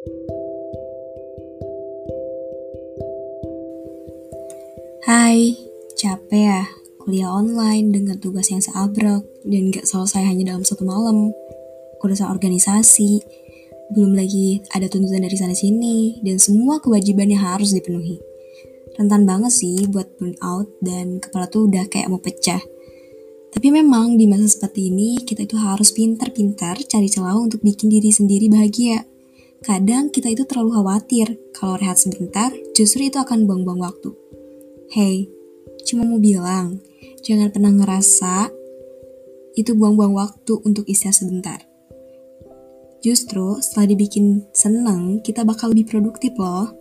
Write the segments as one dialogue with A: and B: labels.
A: Hai, capek ya kuliah online dengan tugas yang seabrek dan gak selesai hanya dalam satu malam. Urusan organisasi, belum lagi ada tuntutan dari sana-sini, dan semua kewajiban yang harus dipenuhi. Rentan banget sih buat burnout dan kepala tuh udah kayak mau pecah. Tapi memang di masa seperti ini kita itu harus pintar-pintar cari celah untuk bikin diri sendiri bahagia. Kadang kita itu terlalu khawatir kalau rehat sebentar justru itu akan buang-buang waktu. Hey, cuma mau bilang, jangan pernah ngerasa itu buang-buang waktu untuk istirahat sebentar. Justru setelah dibikin seneng, kita bakal lebih produktif loh.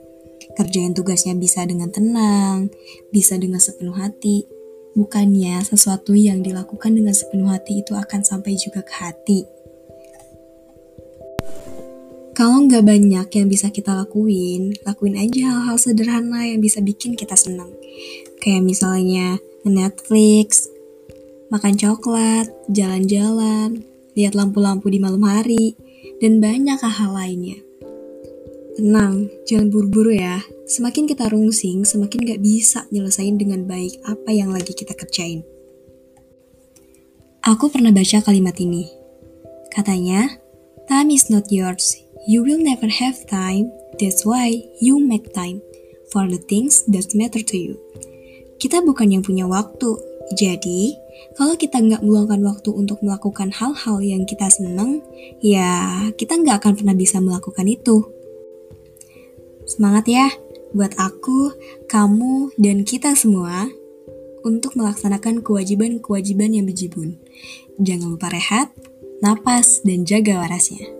A: Kerjain tugasnya bisa dengan tenang, bisa dengan sepenuh hati, Bukannya sesuatu yang dilakukan dengan sepenuh hati itu akan sampai juga ke hati. Kalau nggak banyak yang bisa kita lakuin, lakuin aja hal-hal sederhana yang bisa bikin kita senang. Kayak misalnya Netflix, makan coklat, jalan-jalan, lihat lampu-lampu di malam hari, dan banyak hal lainnya. Tenang, jangan buru-buru ya. Semakin kita rungsing, semakin gak bisa nyelesain dengan baik apa yang lagi kita kerjain. Aku pernah baca kalimat ini. Katanya, time is not yours. You will never have time. That's why you make time for the things that matter to you. Kita bukan yang punya waktu. Jadi, kalau kita nggak meluangkan waktu untuk melakukan hal-hal yang kita seneng, ya kita nggak akan pernah bisa melakukan itu. Semangat ya buat aku, kamu, dan kita semua untuk melaksanakan kewajiban-kewajiban yang bejibun. Jangan lupa rehat, napas, dan jaga warasnya.